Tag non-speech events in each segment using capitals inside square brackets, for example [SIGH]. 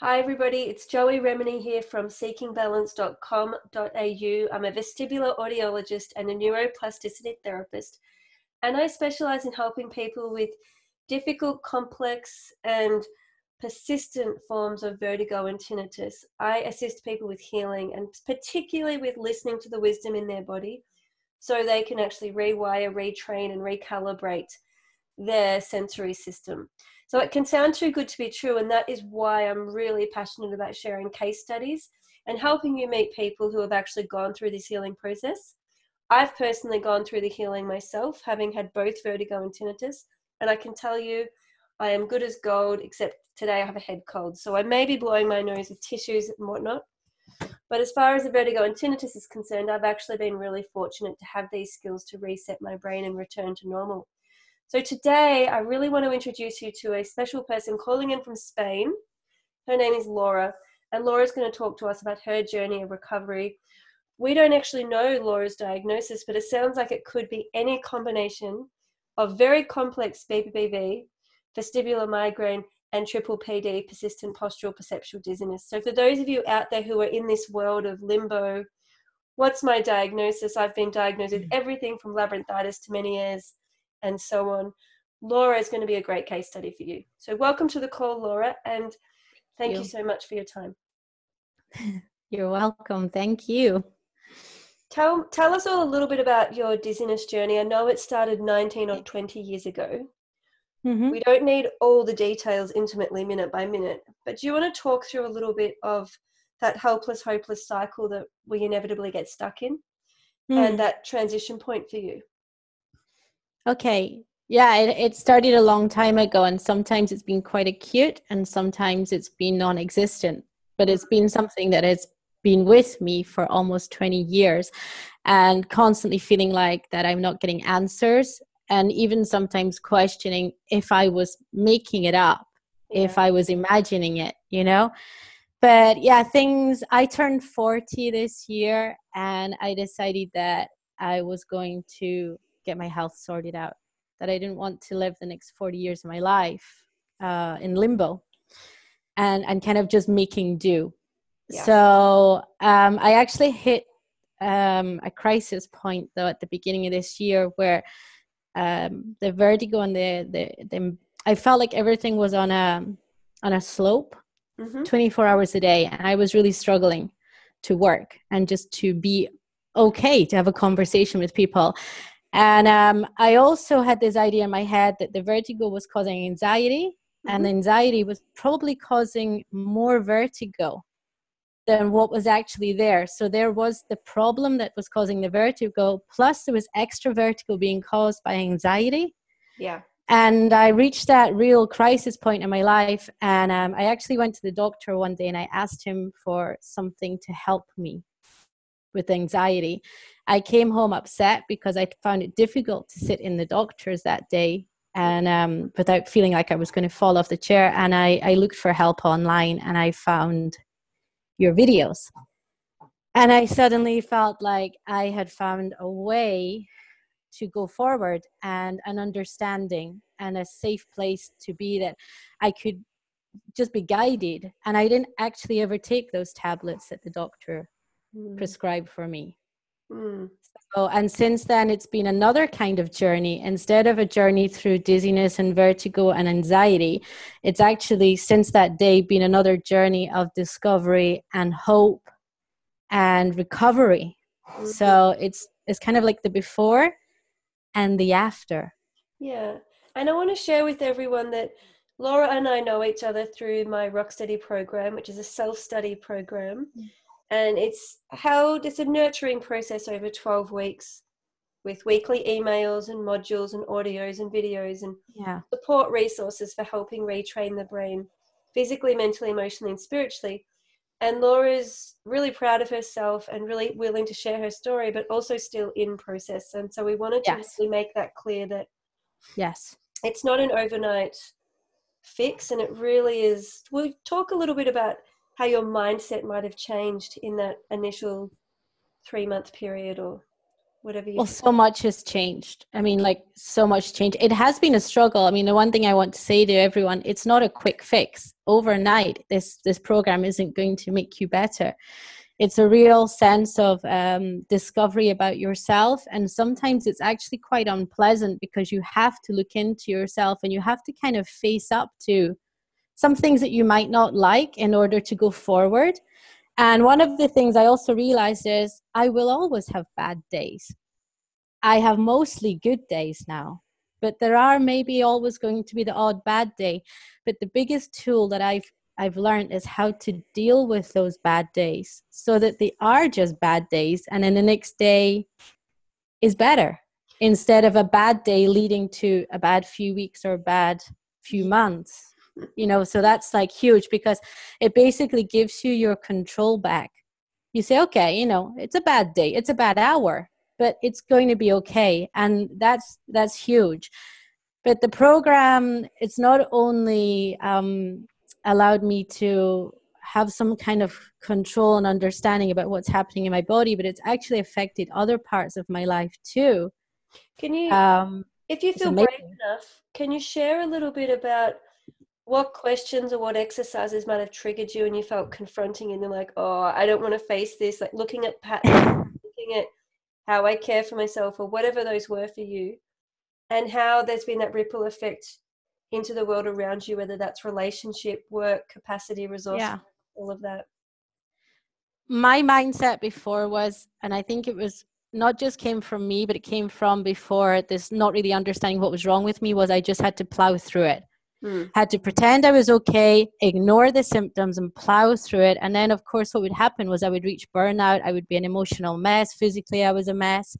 Hi, everybody. It's Joey Remenyi here from seekingbalance.com.au. I'm a vestibular audiologist and a neuroplasticity therapist, and I specialize in helping people with difficult, complex, and persistent forms of vertigo and tinnitus. I assist people with healing and particularly with listening to the wisdom in their body so they can actually rewire, retrain, and recalibrate their sensory system. So it can sound too good to be true, and that is why I'm really passionate about sharing case studies and helping you meet people who have actually gone through this healing process. I've personally gone through the healing myself, having had both vertigo and tinnitus, and I can tell you I am good as gold, except today I have a head cold. So I may be blowing my nose with tissues and whatnot. But as far as the vertigo and tinnitus is concerned, I've actually been really fortunate to have these skills to reset my brain and return to normal. So today, I really want to introduce you to a special person calling in from Spain. Her name is Laura, and Laura's going to talk to us about her journey of recovery. We don't actually know Laura's diagnosis, but it sounds like it could be any combination of very complex BPPV, vestibular migraine, and triple PD, persistent postural perceptual dizziness. So, for those of you out there who are in this world of limbo, what's my diagnosis? I've been diagnosed with mm. everything from labyrinthitis to Meniere's and so on. Laura is going to be a great case study for you. So, welcome to the call, Laura, and thank you, you so much for your time. [LAUGHS] You're welcome. Thank you. Tell, tell us all a little bit about your dizziness journey. I know it started 19 or 20 years ago. Mm-hmm. We don't need all the details intimately, minute by minute, but do you want to talk through a little bit of that helpless, hopeless cycle that we inevitably get stuck in mm. and that transition point for you? Okay. Yeah, it, it started a long time ago, and sometimes it's been quite acute, and sometimes it's been non existent. But it's been something that has been with me for almost 20 years and constantly feeling like that I'm not getting answers and even sometimes questioning if I was making it up, yeah. if I was imagining it, you know? But yeah, things, I turned 40 this year and I decided that I was going to get my health sorted out, that I didn't want to live the next 40 years of my life uh, in limbo and, and kind of just making do. Yeah. So um, I actually hit um, a crisis point though at the beginning of this year where um, the vertigo and the, the, the I felt like everything was on a on a slope mm-hmm. 24 hours a day and I was really struggling to work and just to be okay to have a conversation with people and um, I also had this idea in my head that the vertigo was causing anxiety, mm-hmm. and anxiety was probably causing more vertigo than what was actually there. So there was the problem that was causing the vertigo, plus there was extra vertigo being caused by anxiety. Yeah. And I reached that real crisis point in my life, and um, I actually went to the doctor one day and I asked him for something to help me with anxiety. I came home upset because I found it difficult to sit in the doctors that day and um, without feeling like I was going to fall off the chair. And I, I looked for help online and I found your videos. And I suddenly felt like I had found a way to go forward and an understanding and a safe place to be that I could just be guided. And I didn't actually ever take those tablets that the doctor mm. prescribed for me. Mm. So, and since then, it's been another kind of journey. Instead of a journey through dizziness and vertigo and anxiety, it's actually since that day been another journey of discovery and hope and recovery. Mm-hmm. So it's it's kind of like the before and the after. Yeah, and I want to share with everyone that Laura and I know each other through my Rocksteady program, which is a self study program. Mm and it's held it's a nurturing process over 12 weeks with weekly emails and modules and audios and videos and yeah. support resources for helping retrain the brain physically mentally emotionally and spiritually and laura's really proud of herself and really willing to share her story but also still in process and so we wanted to yes. really make that clear that yes it's not an overnight fix and it really is we'll talk a little bit about how your mindset might have changed in that initial three month period or whatever you well so much has changed. I mean like so much change. It has been a struggle. I mean the one thing i want to say to everyone it's not a quick fix. Overnight this this program isn't going to make you better. It's a real sense of um, discovery about yourself and sometimes it's actually quite unpleasant because you have to look into yourself and you have to kind of face up to some things that you might not like in order to go forward and one of the things I also realized is I will always have bad days. I have mostly good days now, but there are maybe always going to be the odd bad day. But the biggest tool that I've I've learned is how to deal with those bad days so that they are just bad days and then the next day is better instead of a bad day leading to a bad few weeks or a bad few months you know so that's like huge because it basically gives you your control back. You say okay you know it's a bad day it's a bad hour but it's going to be okay and that's that's huge. But the program it's not only um, allowed me to have some kind of control and understanding about what's happening in my body but it's actually affected other parts of my life too. Can you um, if you feel brave enough can you share a little bit about what questions or what exercises might have triggered you and you felt confronting and you're like oh i don't want to face this like looking at patterns [LAUGHS] looking at how i care for myself or whatever those were for you and how there's been that ripple effect into the world around you whether that's relationship work capacity resources yeah. all of that my mindset before was and i think it was not just came from me but it came from before this not really understanding what was wrong with me was i just had to plow through it Mm. Had to pretend I was okay, ignore the symptoms, and plow through it. And then, of course, what would happen was I would reach burnout. I would be an emotional mess. Physically, I was a mess.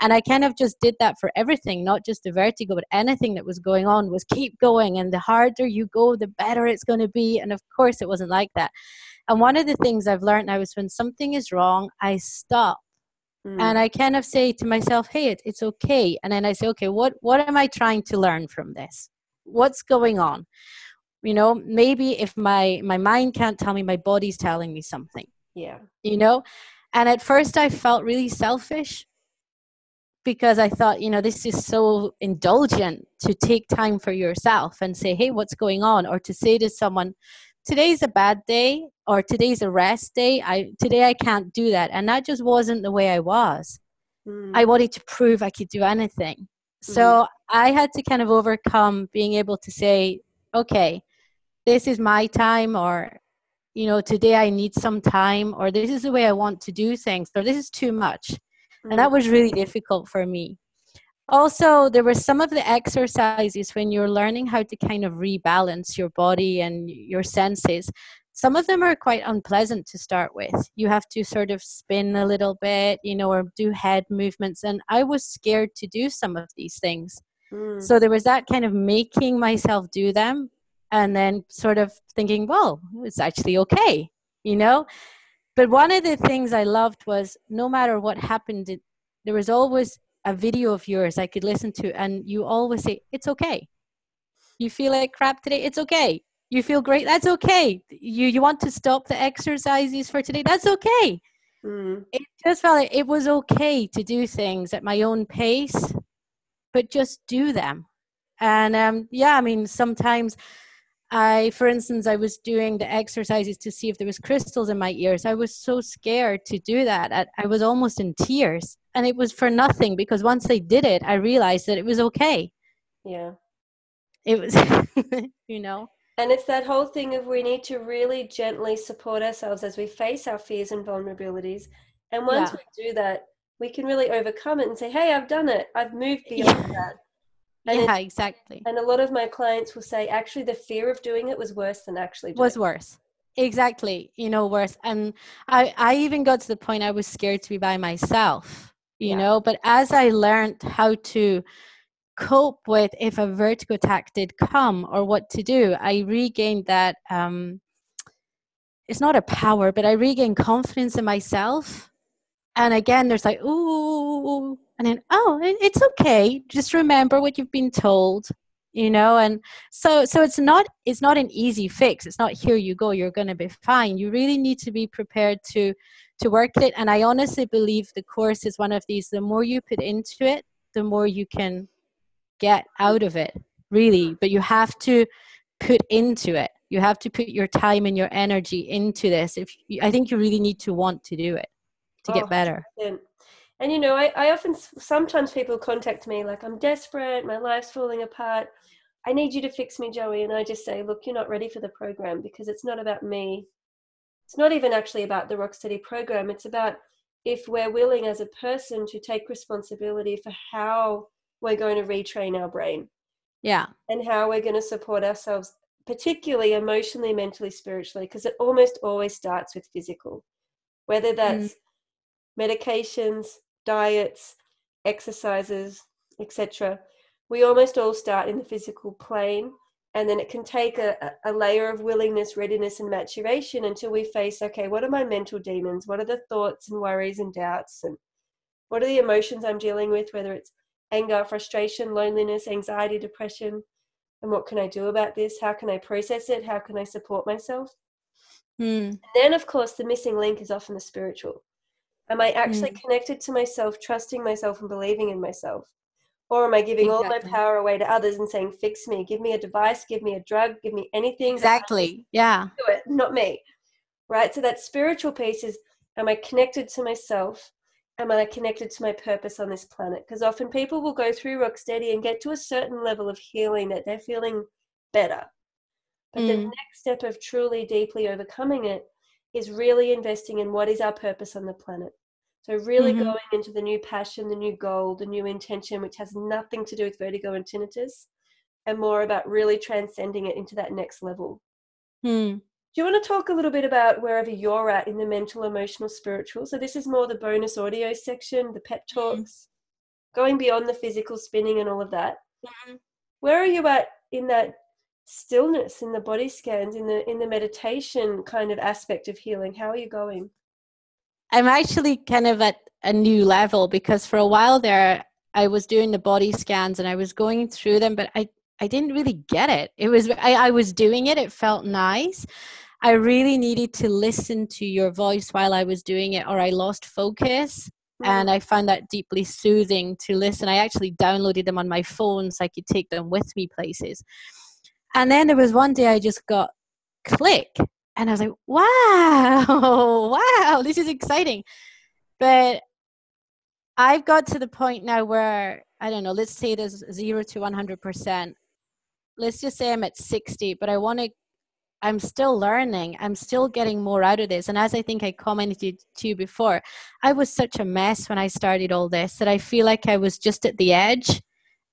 And I kind of just did that for everything, not just the vertigo, but anything that was going on was keep going. And the harder you go, the better it's going to be. And of course, it wasn't like that. And one of the things I've learned now is when something is wrong, I stop. Mm. And I kind of say to myself, hey, it, it's okay. And then I say, okay, what, what am I trying to learn from this? What's going on? You know maybe if my my mind can't tell me my body's telling me something yeah. you know? And at first i felt really selfish because i thought you know this is so indulgent to take time for yourself and say hey what's going on? or to say to someone today's a bad day or today's a rest day. I today i can't do that. And that just wasn't the way i was. Mm. i wanted to prove i could do anything so mm-hmm. I had to kind of overcome being able to say, okay, this is my time, or, you know, today I need some time, or this is the way I want to do things, or this is too much. Mm-hmm. And that mm-hmm. was really difficult for me. Also, there were some of the exercises when you're learning how to kind of rebalance your body and your senses some of them are quite unpleasant to start with. You have to sort of spin a little bit, you know, or do head movements. And I was scared to do some of these things. Mm. So there was that kind of making myself do them and then sort of thinking, well, it's actually okay, you know? But one of the things I loved was no matter what happened, it, there was always a video of yours I could listen to, and you always say, it's okay. You feel like crap today, it's okay you feel great? That's okay. You you want to stop the exercises for today? That's okay. Mm. it just felt like it was okay to do things at my own pace but just do them. And um, yeah i mean sometimes i for instance i was doing the exercises to see if there was crystals in my ears. I was so scared to do that I, I was almost in tears. And it was for nothing because once they did it i realized that it was okay. Yeah. It was [LAUGHS] you know and it's that whole thing of we need to really gently support ourselves as we face our fears and vulnerabilities. And once yeah. we do that, we can really overcome it and say, hey, I've done it. I've moved beyond yeah. that. And yeah, exactly. And a lot of my clients will say, actually, the fear of doing it was worse than actually was it. Was worse. Exactly, you know, worse. And I, I even got to the point I was scared to be by myself, you yeah. know. But as I learned how to cope with if a vertigo attack did come or what to do. I regained that. Um, it's not a power, but I regained confidence in myself. And again, there's like, ooh, and then, oh, it's okay. Just remember what you've been told. you know and so so it's not it's not an easy fix it's not here you go you're going to be fine you really need to be prepared to to work it and i honestly believe the course is one of these the more you put into it the more you can get out of it really. But you have to put into it. You have to put your time and your energy into this if you, i think you really need to want to do it to get oh, better. 100%. and you know I, I often sometimes people contact me like i'm desperate. My life's falling apart. I need you to fix me joey. And i just say look you're not ready for the program because it's not about me. It's not even actually about the rocksteady program. It's about if we're willing as a person to take responsibility for how we're going to retrain our brain. Yeah. And how we're going to support ourselves particularly emotionally mentally spiritually because it almost always starts with physical. Whether that's mm. medications diets exercises etc we almost all start in the physical plane and then it can take a, a layer of willingness readiness and maturation until we face okay what are my mental demons? What are the thoughts and worries and doubts? And what are the emotions i'm dealing with? Whether it's anger, frustration, loneliness, anxiety, depression. And what can I do about this? How can I process it? How can I support myself? Mm. then, of course, the missing link is often the spiritual. Am I actually mm. connected to myself, trusting myself, and believing in myself? Or am I giving exactly. all my power away to others and saying, fix me, give me a device, give me a drug, give me anything? Exactly. Yeah. Do it, not me. Right? So that spiritual piece is, am I connected to myself? Am I connected to my purpose on this planet? Because often people will go through Rocksteady and get to a certain level of healing that they're feeling better. But mm. the next step of truly deeply overcoming it is really investing in what is our purpose on the planet. So, really mm-hmm. going into the new passion, the new goal, the new intention, which has nothing to do with vertigo and tinnitus, and more about really transcending it into that next level. Mm. Do you want to talk a little bit about wherever you're at in the mental, emotional, spiritual? So this is more the bonus audio section, the pep mm-hmm. talks, mm-hmm. going beyond the physical spinning and all of that. Mm-hmm. Where are you at in that stillness, in the body scans, in the in the meditation kind of aspect of healing? How are you going? I'm actually kind of at a new level because for a while there I was doing the body scans and I was going through them, but I I didn't really get it. It was I, I was doing it, it felt nice. I really needed to listen to your voice while I was doing it, or I lost focus. And mm-hmm. I found that deeply soothing to listen. I actually downloaded them on my phone so I could take them with me places. And then there was one day I just got click, and I was like, wow, [LAUGHS] wow, this is exciting. But I've got to the point now where I don't know, let's say there's zero to 100% let's just say I'm at 60, but I want to, I'm still learning. I'm still getting more out of this. And as I think I commented to you before, I was such a mess when I started all this that I feel like I was just at the edge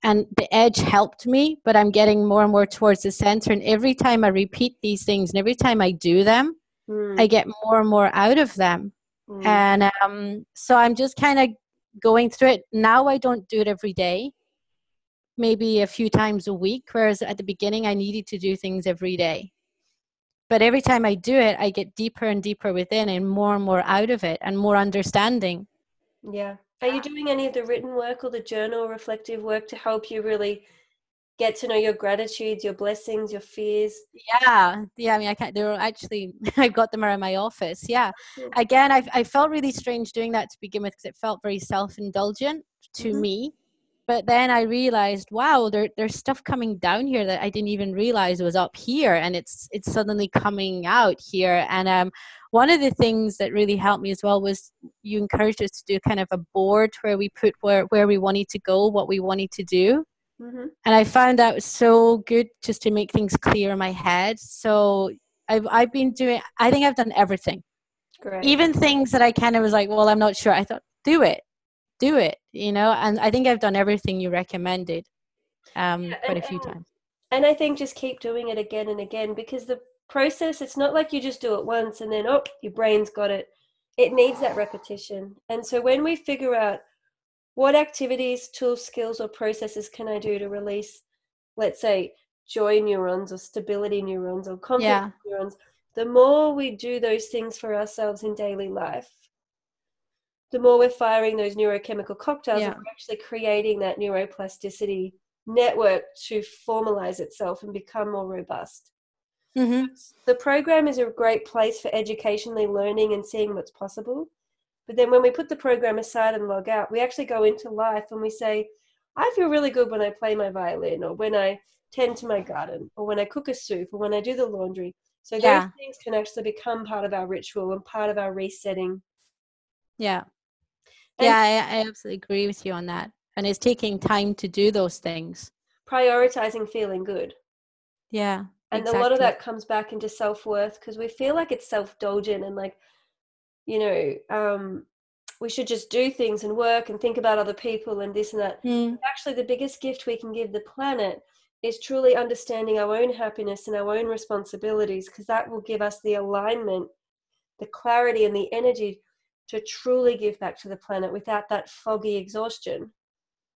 and the edge helped me, but I'm getting more and more towards the center. And every time I repeat these things and every time I do them, mm. I get more and more out of them. Mm. And um, so I'm just kind of going through it. Now I don't do it every day maybe a few times a week, whereas at the beginning I needed to do things every day. But every time I do it, I get deeper and deeper within and more and more out of it and more understanding. Yeah. Are you doing any of the written work or the journal reflective work to help you really get to know your gratitudes, your blessings, your fears? Yeah, yeah. I mean, I can't. They're actually [LAUGHS] I've got them around my office. Yeah. Again, I I felt really strange doing that to begin with because it felt very self indulgent to mm-hmm. me but then I realized, wow, there, there's stuff coming down here that I didn't even realize was up here, and it's it's suddenly coming out here. And um, one of the things that really helped me as well was you encouraged us to do kind of a board where we put where where we wanted to go, what we wanted to do. Mm-hmm. And I found that was so good just to make things clear in my head. So I've I've been doing. I think I've done everything. Great. Even things that I kind of was like, well, I'm not sure. I thought, do it do it you know and i think i've done everything you recommended um yeah, quite and, a few times. and i think just keep doing it again and again because the process it's not like you just do it once and then oh your brain's got it. It needs that repetition. And so when we figure out what activities tools skills or processes can i do to release let's say joy neurons or stability neurons or confidence yeah. neurons the more we do those things for ourselves in daily life the more we're firing those neurochemical cocktails, yeah. we're actually creating that neuroplasticity network to formalize itself and become more robust. hmm The program is a great place for educationally learning and seeing what's possible. But then when we put the program aside and log out, we actually go into life and we say, I feel really good when I play my violin or when I tend to my garden or when I cook a soup or when I do the laundry. So those Yeah. things can actually become part of our ritual and part of our resetting. Yeah. Yeah, I, I absolutely agree with you on that. And it's taking time to do those things. Prioritizing feeling good. Yeah. and a lot of that comes back into self-worth because we feel like it's self-indulgent and like you know um we should just do things and work and think about other people and this and that Mm, actually the biggest gift we can give the planet is truly understanding our own happiness and our own responsibilities because that will give us the alignment the clarity and the energy to truly give back to the planet without that foggy exhaustion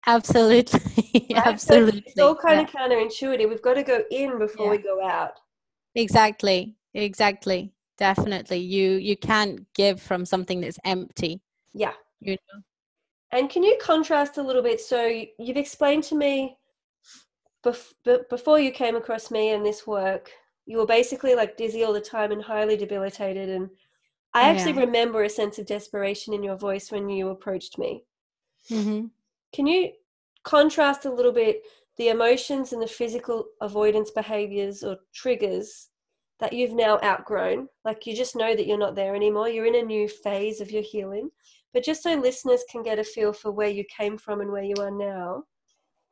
absolutely. [LAUGHS] right? So absolutely. it's all kind yeah. of counterintuitive we've got to go in before Yeah. we go out Exactly. Exactly. Definitely. You you can't give from something that's empty. yeah You know. And can you contrast a little bit? So you've explained to me bef- before you came across me and this work, you were basically like dizzy all the time and highly debilitated. And I actually Yeah. remember a sense of desperation in your voice when you approached me. hmm Can you contrast a little bit the emotions and the physical avoidance behaviors or triggers that you've now outgrown? Like you just know that you're not there anymore. You're in a new phase of your healing. But just so listeners can get a feel for where you came from and where you are now.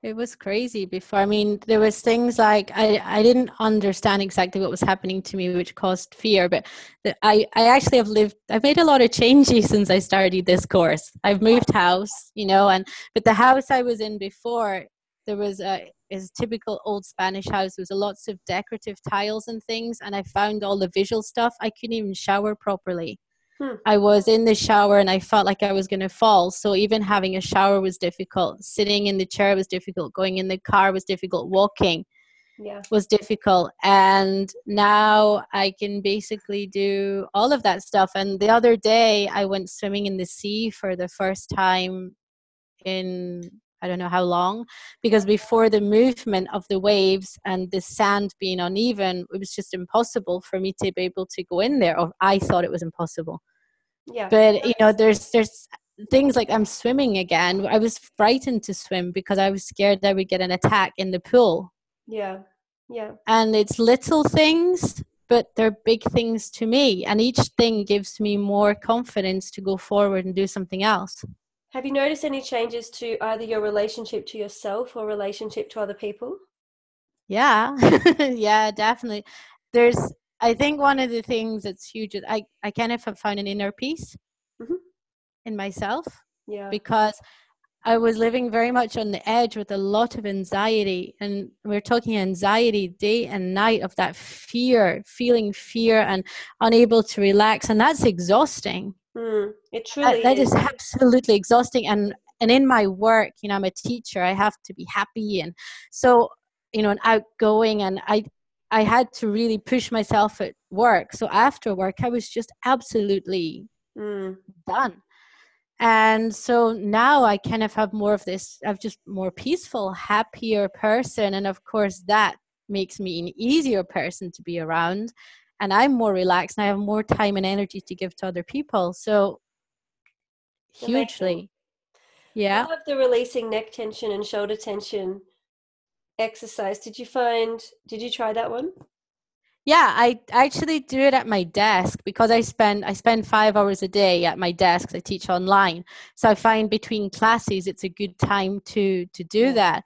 It was crazy before. I mean, there was things like I, I didn't understand exactly what was happening to me, which caused fear. But the, I, I actually have lived. I've made a lot of changes [LAUGHS] since I started this course. I've moved house, you know, and but the house I was in before, there was a is typical old Spanish house. There was lots of decorative tiles and things, and I found all the visual stuff. I couldn't even shower properly. Hmm. I was in the shower and I felt like I was going to fall. So even having a shower was difficult. Sitting in the chair was difficult. Going in the car was difficult. Walking Yeah. was difficult. And now I can basically do all of that stuff. And the other day I went swimming in the sea for the first time in I don't know how long because before the movement of the waves and the sand being uneven, it was just impossible for me to be able to go in there. Or I thought it was impossible Yeah. but you know there's there's things like i'm swimming again i was frightened to swim because i was scared i would get an attack in the pool Yeah. Yeah. and it's little things but they're big things to me and each thing gives me more confidence to go forward and do something else Have you noticed any changes to either your relationship to yourself or relationship to other people? yeah [LAUGHS] yeah definitely there's i think one of the things that's huge is i i kind of have found an inner peace Mhm. in myself Yeah. because I was living very much on the edge with a lot of anxiety. And we're talking anxiety day and night of that fear, feeling fear and unable to relax. And that's exhausting. Mm, it That- truly that is. is absolutely exhausting. And and in my work, you know, I'm a teacher, I have to be happy and so, you know, and outgoing and I I had to really push myself at work. So after work I was just absolutely Mm, done. And so now i kind of have more of this i'm just more peaceful happier person. And of course that makes me an easier person to be around. And i'm more relaxed and i have more time and energy to give to other people. So Amazing. hugely. Yeah. I love the releasing neck tension and shoulder tension exercise. Did you find, did you try that one? yeah i actually do it at my desk because i spend i spend five hours a day at my desk i teach online so i find between classes it's a good time to to do that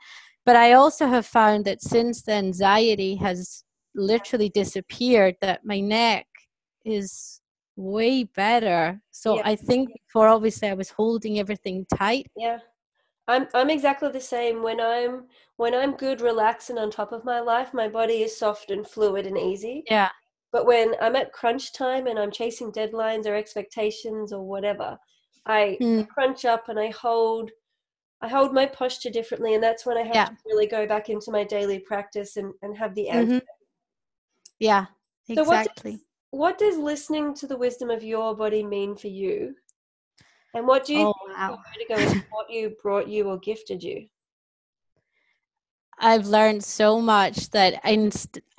but i also have found that since the anxiety has literally disappeared that my neck is way better so Yeah. i think before obviously i was holding everything tight Yeah. I'm I'm exactly the same. When I'm when I'm good, relaxed and on top of my life, my body is soft and fluid and easy. yeah But when I'm at crunch time and I'm chasing deadlines or expectations or whatever, I Hmm. crunch up and I hold I hold my posture differently and that's when I have Yeah. to really go back into my daily practice and, and have the answer. Mhm. yeah So what exactly does, what does listening to the wisdom of your body mean for you? And what do you oh wow vertigo has taught you, brought you, or gifted you? I've learned so much that I,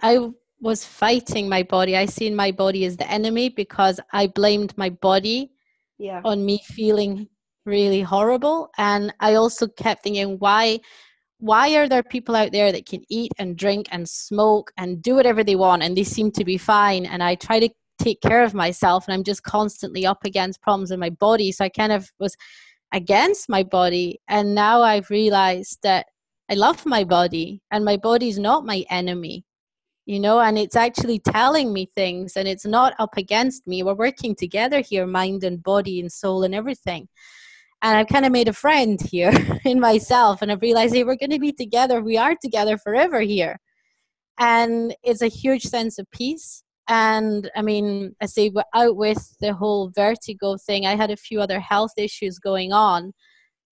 I was fighting my body. I seen my body as the enemy because I blamed my body yeah. on me feeling really horrible. And I also kept thinking, why why are there people out there that can eat and drink and smoke and do whatever they want and they seem to be fine? And I try to take care of myself and I'm just constantly up against problems in my body. So I kind of was against my body. And now I've realized that I love my body and my body is not my enemy, you know, and it's actually telling me things and it's not up against me. We're working together here, mind and body and soul and everything. And I've kind of made a friend here [LAUGHS] in myself and I've realized, hey, we're going to be together. We are together forever here. And it's a huge sense of peace and i mean i say we're out with the whole vertigo thing i had a few other health issues going on.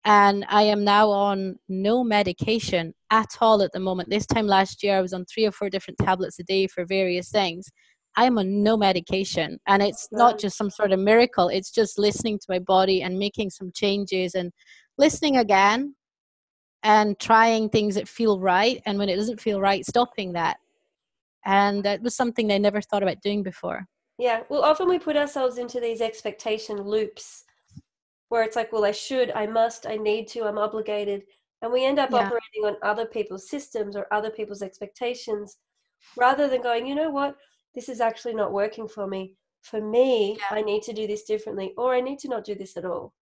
And i am now on no medication at all at the moment. This time last year i was on three or four different tablets a day for various things. I'm on no medication. And it's not just some sort of miracle. It's just listening to my body and making some changes and listening again and trying things that feel right. And when it doesn't feel right stopping that and that was something they never thought about doing before yeah well often we put ourselves into these expectation loops where it's like well i should i must i need to i'm obligated and we end up yeah. operating on other people's systems or other people's expectations rather than going you know what this is actually not working for me for me yeah. i need to do this differently or i need to not do this at all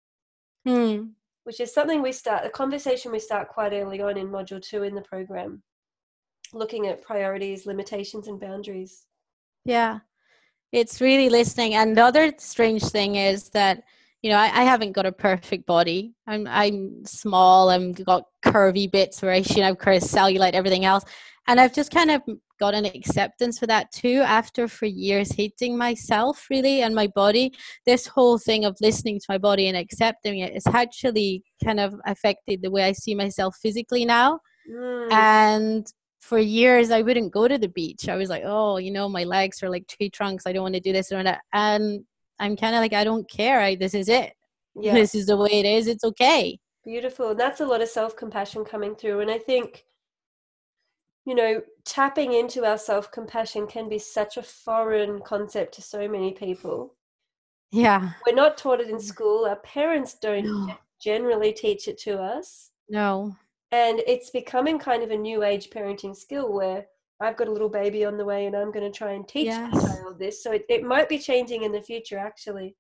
hmm. which is something we start a conversation we start quite early on in module two in the program looking at priorities, limitations, and boundaries. Yeah, it's really listening. And the other strange thing is that you know I, I haven't got a perfect body. I'm I'm small. I've got curvy bits where I should have curvy cellulite, everything else, and I've just kind of got an acceptance for that too after for years hating myself really and my body this whole thing of listening to my body and accepting it has actually kind of affected the way i see myself physically now mm. and for years I wouldn't go to the beach. I was like, oh, you know, my legs are like tree trunks. I don't want to do this or that. And I'm kind of like, I don't care. I, this is it. Yeah. This is the way it is. It's okay. Beautiful. And that's a lot of self compassion coming through. And I think, you know, tapping into our self compassion can be such a foreign concept to so many people. Yeah. We're not taught it in school. Our parents don't no. generally teach it to us. No and it's becoming kind of a new age parenting skill where I've got a little baby on the way and I'm going to try and teach yes. my child this. So it, it might be changing in the future, actually.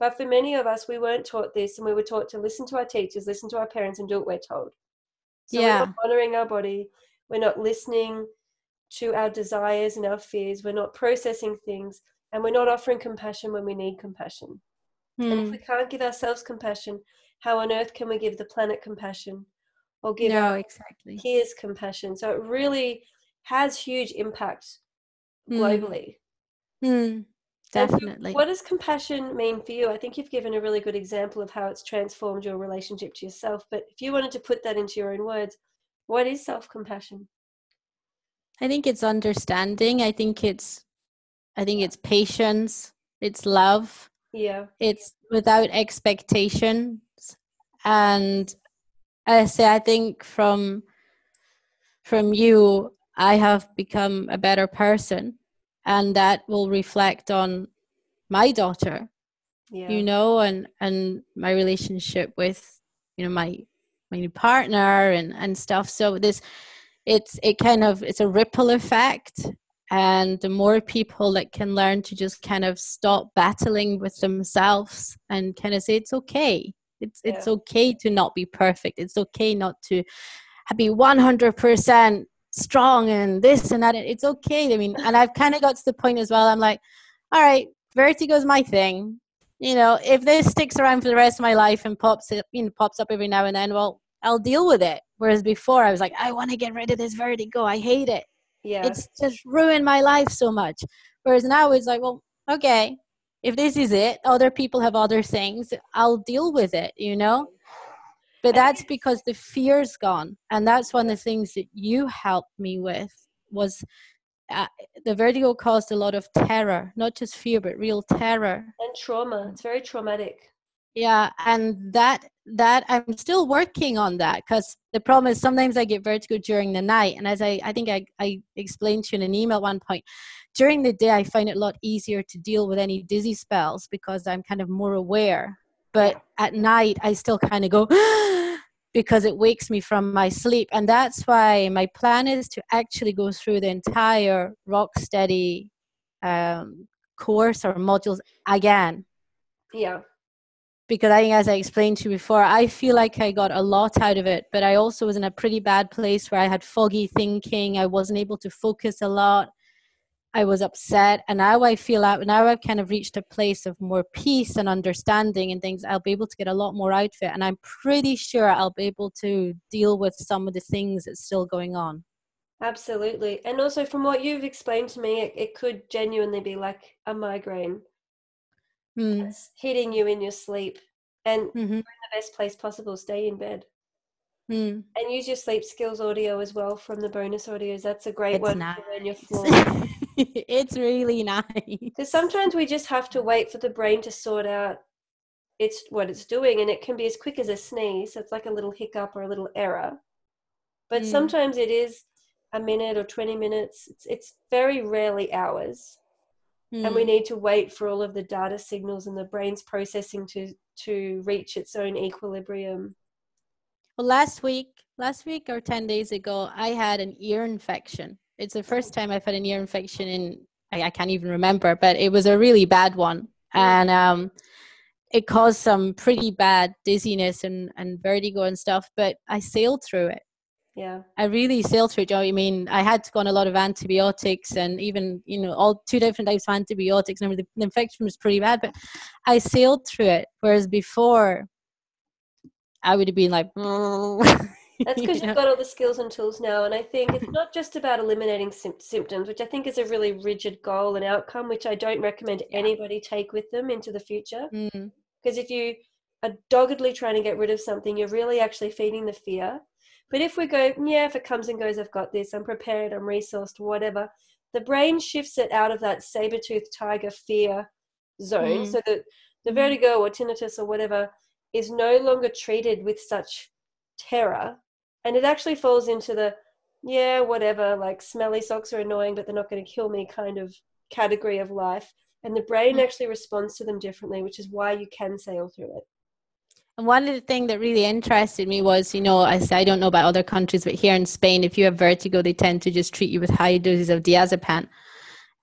But for many of us, we weren't taught this and we were taught to listen to our teachers, listen to our parents, and do what we're told. So yeah. we're not honoring our body. We're not listening to our desires and our fears. We're not processing things. And we're not offering compassion when we need compassion. And if hmm. we can't give ourselves compassion, how on earth can we give the planet compassion? Or give no, exactly. peers compassion. So it really has huge impact hmm. globally. Mm. Definitely. So what does compassion mean for you? I think you've given a really good example of how it's transformed your relationship to yourself. But if you wanted to put that into your own words, what is self compassion? I think it's understanding. I think it's I think it's patience. It's love. Yeah. It's without expectations and I say I think from from you I have become a better person and that will reflect on my daughter. Yeah. You know, and and my relationship with, you know, my my new partner and and stuff. So this it's it kind of it's a ripple effect and the more people that can learn to just kind of stop battling with themselves and kind of say it's okay it's yeah. it's okay to not be perfect. It's okay not to be 100% strong and this and that. It's okay. I mean, and I've kind of got to the point as well. I'm like, all right, vertigo is my thing. You know, if this sticks around for the rest of my life and pops it, you know, pops up every now and then, well, I'll deal with it. Whereas before, I was like, I want to get rid of this vertigo. I hate it. Yeah, it's just ruined my life so much. Whereas now it's like, well, okay, if this is it other people have other things i'll deal with it you know? But that's because the fear's gone. And that's one of the things that you helped me with was uh, the vertigo caused a lot of terror not just fear but real terror. And trauma. It's very traumatic. Yeah and that that i'm still working on that because the problem is sometimes i get vertigo during the night and as i i think i, I explained to you in an email one point during the day i find it a lot easier to deal with any dizzy spells because i'm kind of more aware. But at night i still kind of go [GASPS] because it wakes me from my sleep and that's why my plan is to actually go through the entire rock steady um, course or modules again. Yeah because I think, as I explained to you before, I feel like I got a lot out of it, but I also was in a pretty bad place where I had foggy thinking. I wasn't able to focus a lot. I was upset. And now I feel that now I've kind of reached a place of more peace and understanding and things. I'll be able to get a lot more out of it. And I'm pretty sure I'll be able to deal with some of the things that's still going on. Absolutely. And also, from what you've explained to me, it, it could genuinely be like a migraine mm. hitting you in your sleep. And mm-hmm. the best place possible, stay in bed. Mm. And use your sleep skills audio as well from the bonus audios. That's a great it's one nice. your [LAUGHS] floor. it's really nice. Because sometimes we just have to wait for the brain to sort out it's what it's doing, and it can be as quick as a sneeze. It's like a little hiccup or a little error. But Mm. sometimes it is a minute or 20 minutes. It's, it's very rarely hours. And we Mm. need to wait for all of the data signals and the brain's processing to to reach its own equilibrium Well, last week, last week or 10 days ago, I had an ear infection. It's the first time I've had an ear infection in, I, I can't even remember, but it was a really bad one. And um, it caused some pretty bad dizziness and, and vertigo and stuff, but I sailed through it. Yeah I really sailed through it. I mean, I had to go on a lot of antibiotics and even, you know, all two different types of antibiotics. And the, the infection was pretty bad, but I sailed through it. Whereas before, I would have been like, [LAUGHS] that's because you you've got all the skills and tools now and i think it's not just about eliminating sym- symptoms which i think is a really rigid goal and outcome which i don't recommend anybody take with them into the future Mm, because if you are doggedly trying to get rid of something you're really actually feeding the fear but if we go yeah if it comes and goes i've got this i'm prepared i'm resourced whatever the brain shifts it out of that saber-toothed tiger fear zone Mm. so that the Mm. vertigo or tinnitus or whatever is no longer treated with such terror and it actually falls into the yeah whatever like smelly socks are annoying but they're not going to kill me kind of category of life and the brain Mm. actually responds to them differently which is why you can sail through it And one of the things that really interested me was, you know, I say I don't know about other countries, but here in Spain, if you have vertigo, they tend to just treat you with high doses of diazepam.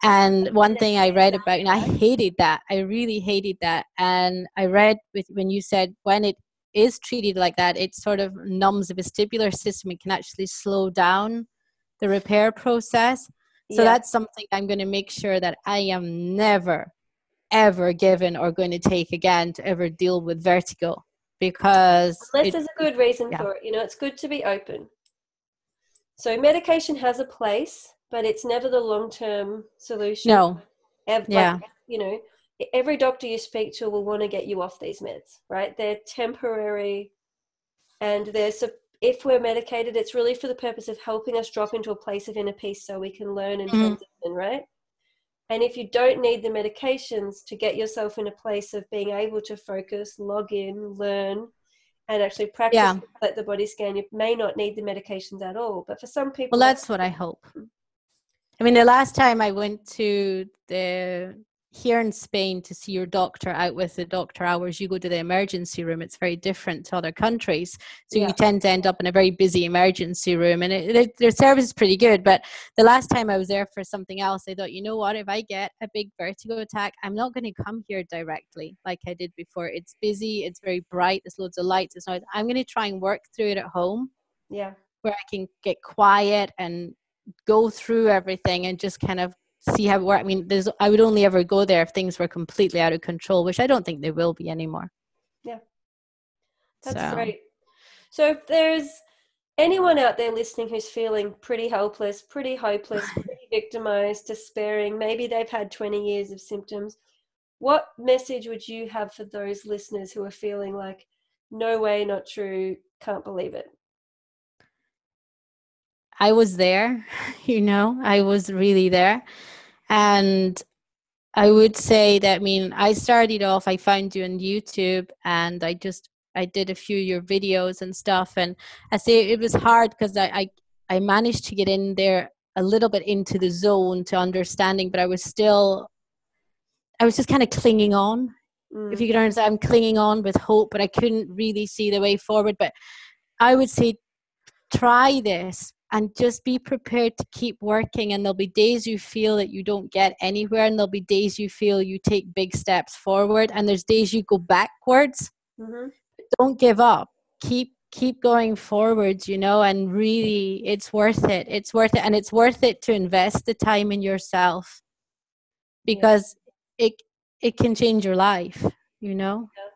And oh, one thing I read about, and I hated that. I really hated that. And I read with when you said when it is treated like that, it sort of numbs the vestibular system. It can actually slow down the repair process. So Yeah. that's something I'm going to make sure that I am never, ever given or going to take again to ever deal with vertigo because unless it- there's a good reason yeah. for it you know it's good to be open so medication has a place but it's never the long-term solution no, Ev- like, yeah. you know every doctor you speak to will want to get you off these meds right they're temporary and they're if we're medicated it's really for the purpose of helping us drop into a place of inner peace so we can learn and Mhm. transition right and if you don't need the medications to get yourself in a place of being able to focus log in learn and actually practice Yeah. let the body scan you may not need the medications at all but for some people Well, that's what I hope. I mean, the last time I went to the here in Spain to see your doctor out with the doctor hours, you go to the emergency room. It's very different to other countries. So Yeah. you tend to end up in a very busy emergency room, and it, it, their service is pretty good. But the last time I was there for something else, I thought, you know what? If I get a big vertigo attack, I'm not going to come here directly like I did before. It's busy. It's very bright. There's loads of lights. It's noise. I'm going to try and work through it at home yeah where I can get quiet and go through everything and just kind of see how it works. I mean, there's I would only ever go there if things were completely out of control, which I don't think they will be anymore. Yeah. That's So, great. So if there's anyone out there listening who's feeling pretty helpless, pretty hopeless, [LAUGHS] pretty victimized, despairing, maybe they've had 20 years of symptoms, what message would you have for those listeners who are feeling like, no way, not true, can't believe it? I was there, [LAUGHS] you know, I was really there. And I would say that, I mean, I started off, I found you on YouTube and I just I did a few of your videos and stuff, and I say it was hard because I, I I managed to get in there a little bit into the zone to understanding, but I was still I was just kind of clinging on. Mm. If you could understand, I'm clinging on with hope, but I couldn't really see the way forward. But I would say try this and just be prepared to keep working and there'll be days you feel that you don't get anywhere and there'll be days you feel you take big steps forward and there's days you go backwards. Mm-hmm. don't give up. Keep keep going forwards you know and really it's worth it. It's worth it and it's worth it to invest the time in yourself because yeah. it it can change your life you know? Yeah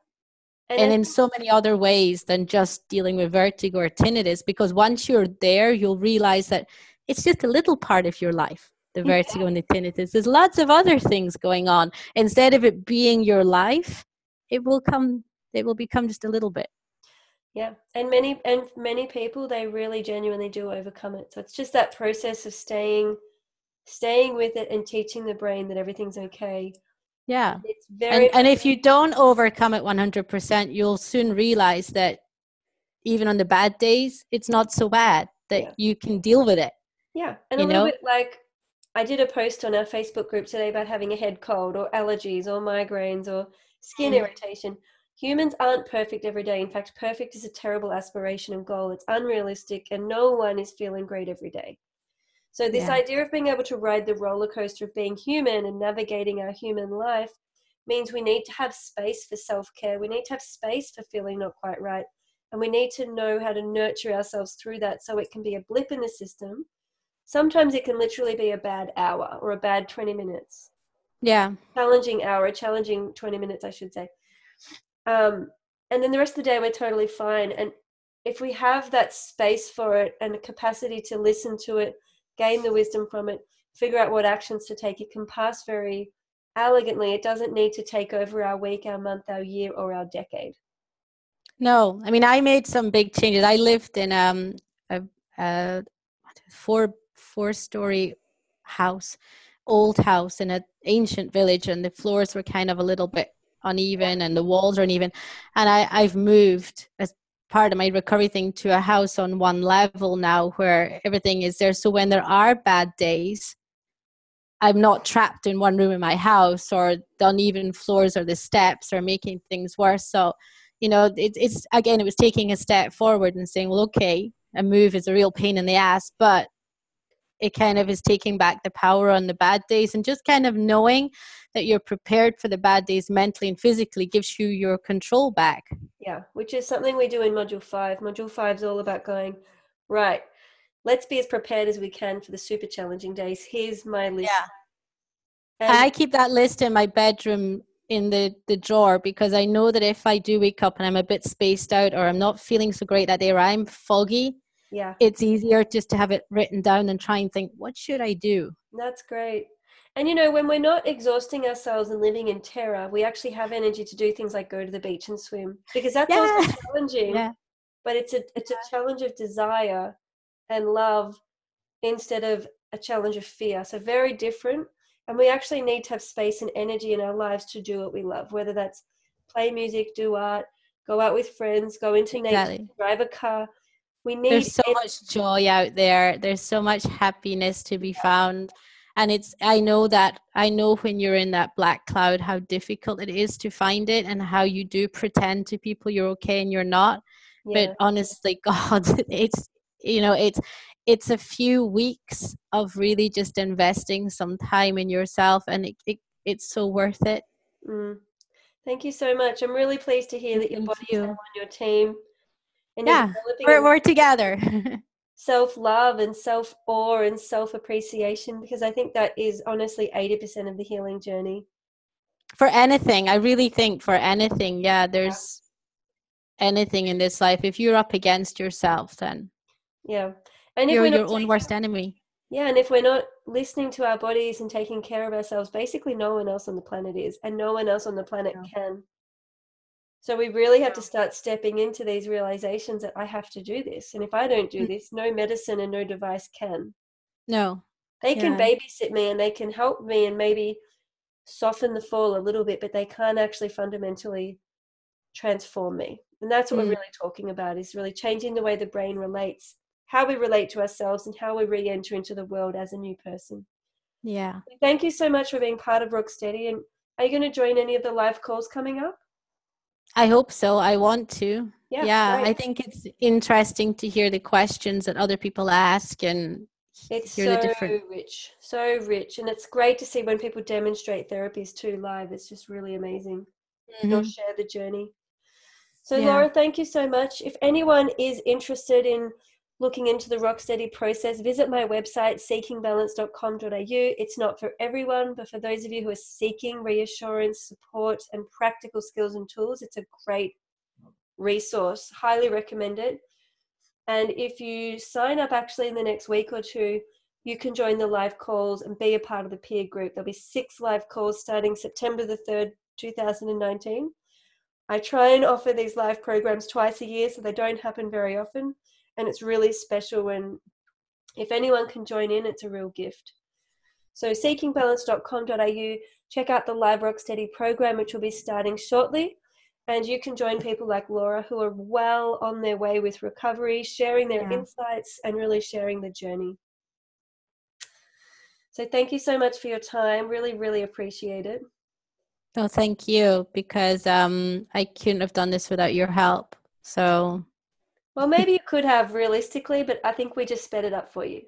and, and in so many other ways than just dealing with vertigo or tinnitus because once you're there you'll realize that it's just a little part of your life the vertigo and the tinnitus. There's lots of other things going on. Instead of it being your life it will come it will become just a little bit. Yeah and many and many people they really genuinely do overcome it. So it's just that process of staying staying with it and teaching the brain that everything's okay yeah it's very and, and if you don't overcome it 100% you'll soon realize that even on the bad days it's not so bad that yeah. you can deal with it yeah and a little know? bit like i did a post on our facebook group today about having a head cold or allergies or migraines or skin mm. irritation humans aren't perfect every day in fact perfect is a terrible aspiration and goal it's unrealistic and no one is feeling great every day so, this yeah. idea of being able to ride the roller coaster of being human and navigating our human life means we need to have space for self care. We need to have space for feeling not quite right. And we need to know how to nurture ourselves through that so it can be a blip in the system. Sometimes it can literally be a bad hour or a bad 20 minutes. Yeah. Challenging hour, a challenging 20 minutes, I should say. Um, and then the rest of the day, we're totally fine. And if we have that space for it and the capacity to listen to it gain the wisdom from it, figure out what actions to take. It can pass very elegantly. It doesn't need to take over our week, our month, our year, or our decade. No, I mean, I made some big changes. I lived in um, a, a four four story house, old house in an ancient village, and the floors were kind of a little bit uneven and the walls are uneven. And I, I've moved as part of my recovery thing to a house on one level now where everything is there. So when there are bad days, I'm not trapped in one room in my house or the uneven floors or the steps or making things worse. So, you know, it, it's again, it was taking a step forward and saying, well, okay, a move is a real pain in the ass, but it kind of is taking back the power on the bad days and just kind of knowing that you're prepared for the bad days mentally and physically gives you your control back. Yeah, which is something we do in module five. Module five is all about going, right, let's be as prepared as we can for the super challenging days. Here's my list. Yeah. And I keep that list in my bedroom in the, the drawer because I know that if I do wake up and I'm a bit spaced out or I'm not feeling so great that day or I'm foggy, yeah it's easier just to have it written down and try and think what should i do that's great and you know when we're not exhausting ourselves and living in terror we actually have energy to do things like go to the beach and swim because that's yeah. also challenging yeah. but it's a it's a challenge of desire and love instead of a challenge of fear so very different and we actually need to have space and energy in our lives to do what we love whether that's play music do art go out with friends go into exactly. nature drive a car we need there's so it. much joy out there there's so much happiness to be found and it's i know that i know when you're in that black cloud how difficult it is to find it and how you do pretend to people you're okay and you're not yeah. but honestly [LAUGHS] god it's you know it's it's a few weeks of really just investing some time in yourself and it, it it's so worth it mm. thank you so much i'm really pleased to hear that your body's you. on your team and yeah we're, we're together [LAUGHS] self-love and self-awe and self-appreciation because i think that is honestly 80% of the healing journey for anything i really think for anything yeah there's yeah. anything in this life if you're up against yourself then yeah and you're your own worst enemy yeah and if we're not listening to our bodies and taking care of ourselves basically no one else on the planet is and no one else on the planet no. can so we really have to start stepping into these realizations that I have to do this. And if I don't do mm. this, no medicine and no device can. No. They can babysit me and they can help me and maybe soften the fall a little bit, but they can't actually fundamentally transform me. And that's what mm. we're really talking about is really changing the way the brain relates, how we relate to ourselves and how we re-enter into the world as a new person. Yeah. Thank you so much for being part of Rocksteady. And are you going to join any of the live calls coming up? I hope so. I want to. Yeah, yeah I think it's interesting to hear the questions that other people ask and it's so different... rich, so rich, and it's great to see when people demonstrate therapies too live. It's just really amazing. Mm-hmm. They'll share the journey. So, yeah. Laura, thank you so much. If anyone is interested in looking into the Rocksteady process, visit my website, seekingbalance.com.au. It's not for everyone, but for those of you who are seeking reassurance, support, and practical skills and tools, it's a great resource. Highly recommend it. And if you sign up actually in the next week or two, you can join the live calls and be a part of the peer group. There'll be six live calls starting September the 3rd, 2019. I try and offer these live programs twice a year, so they don't happen very often. And it's really special when, if anyone can join in, it's a real gift. So, seekingbalance.com.au, check out the Live Rocksteady program, which will be starting shortly. And you can join people like Laura who are well on their way with recovery, sharing their yeah. insights and really sharing the journey. So, thank you so much for your time. Really, really appreciate it. No, thank you, because um, I couldn't have done this without your help. So, well, maybe you could have realistically, but I think we just sped it up for you.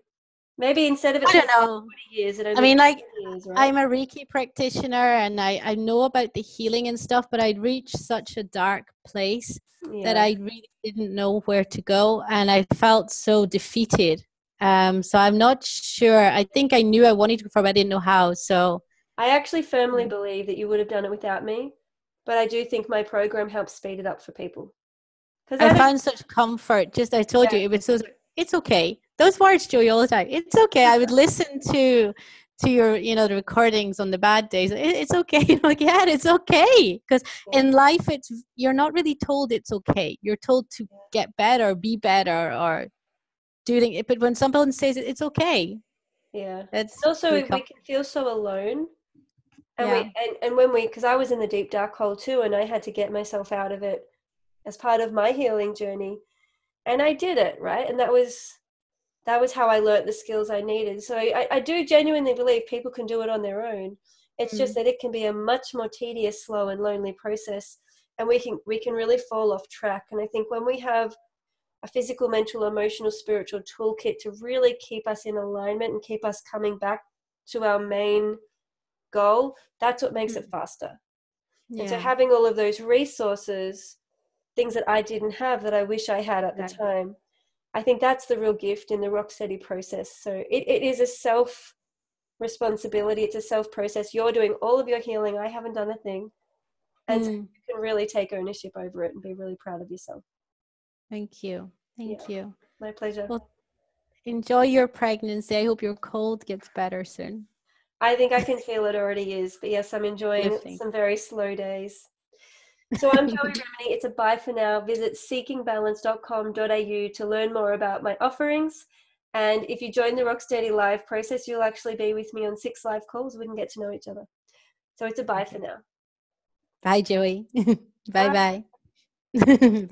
Maybe instead of it, I don't know. Years, I mean, like years, right? I'm a Reiki practitioner, and I I know about the healing and stuff, but I'd reached such a dark place yeah. that I really didn't know where to go, and I felt so defeated. Um, so I'm not sure. I think I knew I wanted to perform, but I didn't know how. So I actually firmly mm. believe that you would have done it without me, but I do think my program helps speed it up for people. Because I, I found such comfort. Just I told yeah. you it was so. It's okay those words, Joey, all the time. It's okay. I would listen to to your, you know, the recordings on the bad days. It, it's okay. [LAUGHS] like, yeah, it's okay. Because in life, it's you're not really told it's okay. You're told to get better, be better, or doing it. But when someone says it, it's okay. Yeah. It's also we can feel so alone. And yeah. we and, and when we because I was in the deep dark hole too, and I had to get myself out of it as part of my healing journey. And I did it, right? And that was that was how I learnt the skills I needed. So I, I do genuinely believe people can do it on their own. It's mm. just that it can be a much more tedious, slow, and lonely process, and we can we can really fall off track. And I think when we have a physical, mental, emotional, spiritual toolkit to really keep us in alignment and keep us coming back to our main goal, that's what makes mm. it faster. Yeah. And so having all of those resources, things that I didn't have that I wish I had at the time, I think that's the real gift in the Rocksteady process. So it, it is a self responsibility, it's a self process. You're doing all of your healing. I haven't done a thing. And mm. so you can really take ownership over it and be really proud of yourself. Thank you. Thank yeah. you. My pleasure. Well, enjoy your pregnancy. I hope your cold gets better soon. I think I can feel it already is, but yes, I'm enjoying some very slow days. So I'm [LAUGHS] Joey Remenyi. It's a bye for now. Visit seekingbalance.com.au to learn more about my offerings. And if you join the Rocksteady Live process, you'll actually be with me on six live calls. We can get to know each other. So it's a bye for now. Bye, Joey. [LAUGHS] bye bye. [LAUGHS]